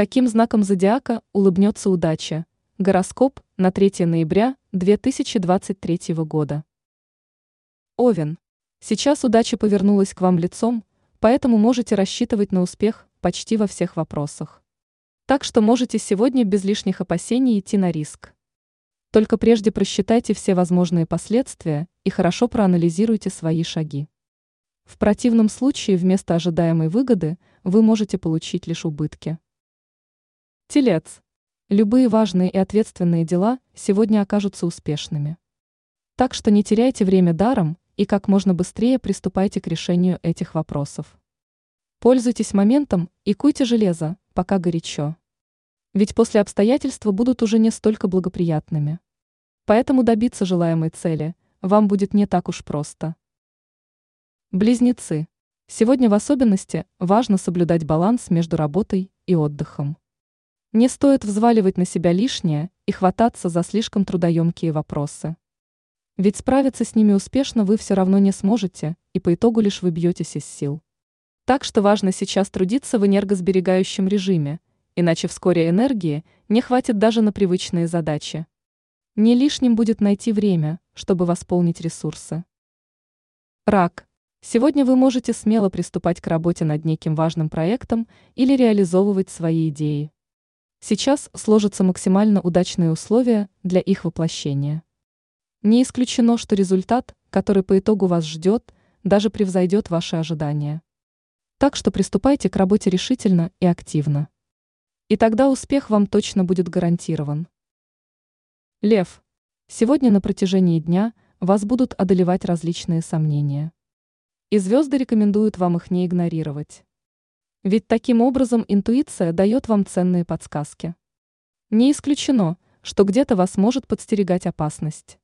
Каким знаком зодиака улыбнется удача? Гороскоп на 3 ноября 2023 года. Овен. Сейчас удача повернулась к вам лицом, поэтому можете рассчитывать на успех почти во всех вопросах. Так что можете сегодня без лишних опасений идти на риск. Только прежде просчитайте все возможные последствия и хорошо проанализируйте свои шаги. В противном случае вместо ожидаемой выгоды вы можете получить лишь убытки. Телец. Любые важные и ответственные дела сегодня окажутся успешными. Так что не теряйте время даром и как можно быстрее приступайте к решению этих вопросов. Пользуйтесь моментом и куйте железо, пока горячо. Ведь после обстоятельства будут уже не столько благоприятными. Поэтому добиться желаемой цели вам будет не так уж просто. Близнецы. Сегодня в особенности важно соблюдать баланс между работой и отдыхом. Не стоит взваливать на себя лишнее и хвататься за слишком трудоемкие вопросы. Ведь справиться с ними успешно вы все равно не сможете, и по итогу лишь выбьетесь из сил. Так что важно сейчас трудиться в энергосберегающем режиме, иначе вскоре энергии не хватит даже на привычные задачи. Не лишним будет найти время, чтобы восполнить ресурсы. Рак. Сегодня вы можете смело приступать к работе над неким важным проектом или реализовывать свои идеи. Сейчас сложатся максимально удачные условия для их воплощения. Не исключено, что результат, который по итогу вас ждет, даже превзойдет ваши ожидания. Так что приступайте к работе решительно и активно. И тогда успех вам точно будет гарантирован. Лев. Сегодня на протяжении дня вас будут одолевать различные сомнения. И звезды рекомендуют вам их не игнорировать. Ведь таким образом интуиция дает вам ценные подсказки. Не исключено, что где-то вас может подстерегать опасность.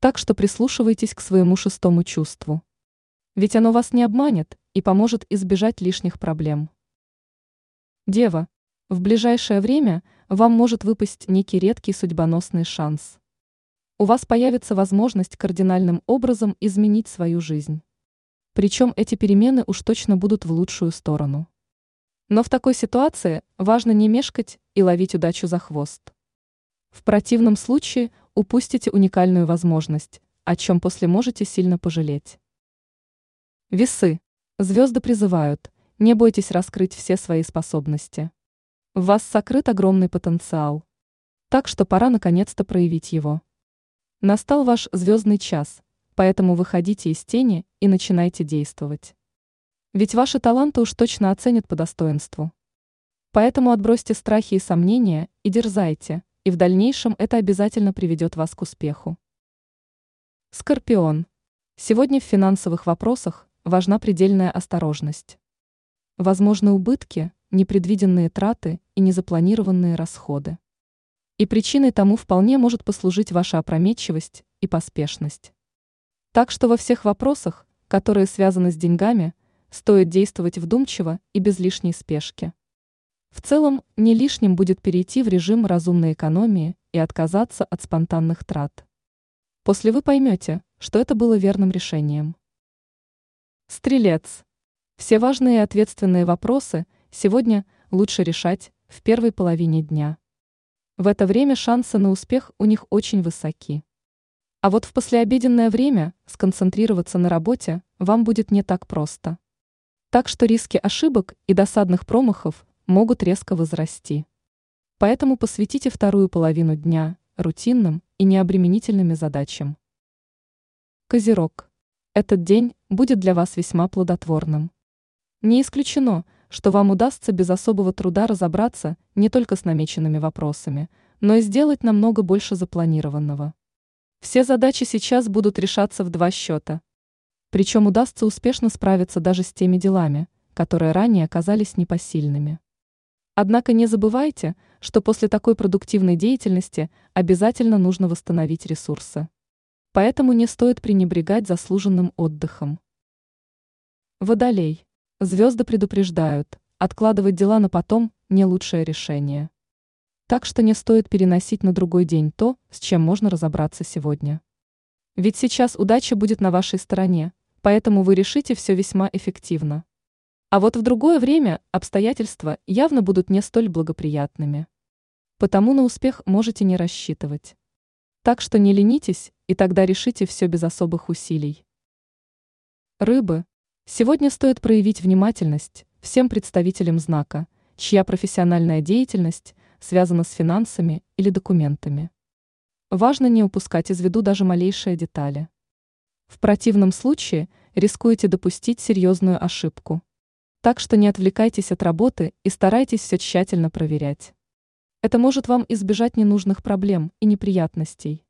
Так что прислушивайтесь к своему шестому чувству. Ведь оно вас не обманет и поможет избежать лишних проблем. Дева, в ближайшее время вам может выпасть некий редкий судьбоносный шанс. У вас появится возможность кардинальным образом изменить свою жизнь. Причем эти перемены уж точно будут в лучшую сторону. Но в такой ситуации важно не мешкать и ловить удачу за хвост. В противном случае упустите уникальную возможность, о чем после можете сильно пожалеть. Весы. Звезды призывают, не бойтесь раскрыть все свои способности. В вас сокрыт огромный потенциал. Так что пора наконец-то проявить его. Настал ваш звездный час, поэтому выходите из тени и начинайте действовать. Ведь ваши таланты уж точно оценят по достоинству. Поэтому отбросьте страхи и сомнения и дерзайте, и в дальнейшем это обязательно приведет вас к успеху. Скорпион. Сегодня в финансовых вопросах важна предельная осторожность. Возможны убытки, непредвиденные траты и незапланированные расходы. И причиной тому вполне может послужить ваша опрометчивость и поспешность. Так что во всех вопросах, которые связаны с деньгами, стоит действовать вдумчиво и без лишней спешки. В целом, не лишним будет перейти в режим разумной экономии и отказаться от спонтанных трат. После вы поймете, что это было верным решением. Стрелец. Все важные и ответственные вопросы сегодня лучше решать в первой половине дня. В это время шансы на успех у них очень высоки. А вот в послеобеденное время сконцентрироваться на работе вам будет не так просто. Так что риски ошибок и досадных промахов могут резко возрасти. Поэтому посвятите вторую половину дня рутинным и необременительными задачам. Козерог. Этот день будет для вас весьма плодотворным. Не исключено, что вам удастся без особого труда разобраться не только с намеченными вопросами, но и сделать намного больше запланированного. Все задачи сейчас будут решаться в два счета. Причем удастся успешно справиться даже с теми делами, которые ранее оказались непосильными. Однако не забывайте, что после такой продуктивной деятельности обязательно нужно восстановить ресурсы. Поэтому не стоит пренебрегать заслуженным отдыхом. Водолей. Звезды предупреждают, откладывать дела на потом – не лучшее решение. Так что не стоит переносить на другой день то, с чем можно разобраться сегодня. Ведь сейчас удача будет на вашей стороне, поэтому вы решите все весьма эффективно. А вот в другое время обстоятельства явно будут не столь благоприятными. Потому на успех можете не рассчитывать. Так что не ленитесь, и тогда решите все без особых усилий. Рыбы. Сегодня стоит проявить внимательность всем представителям знака, чья профессиональная деятельность связана с финансами или документами. Важно не упускать из виду даже малейшие детали. В противном случае рискуете допустить серьезную ошибку. Так что не отвлекайтесь от работы и старайтесь все тщательно проверять. Это может вам избежать ненужных проблем и неприятностей.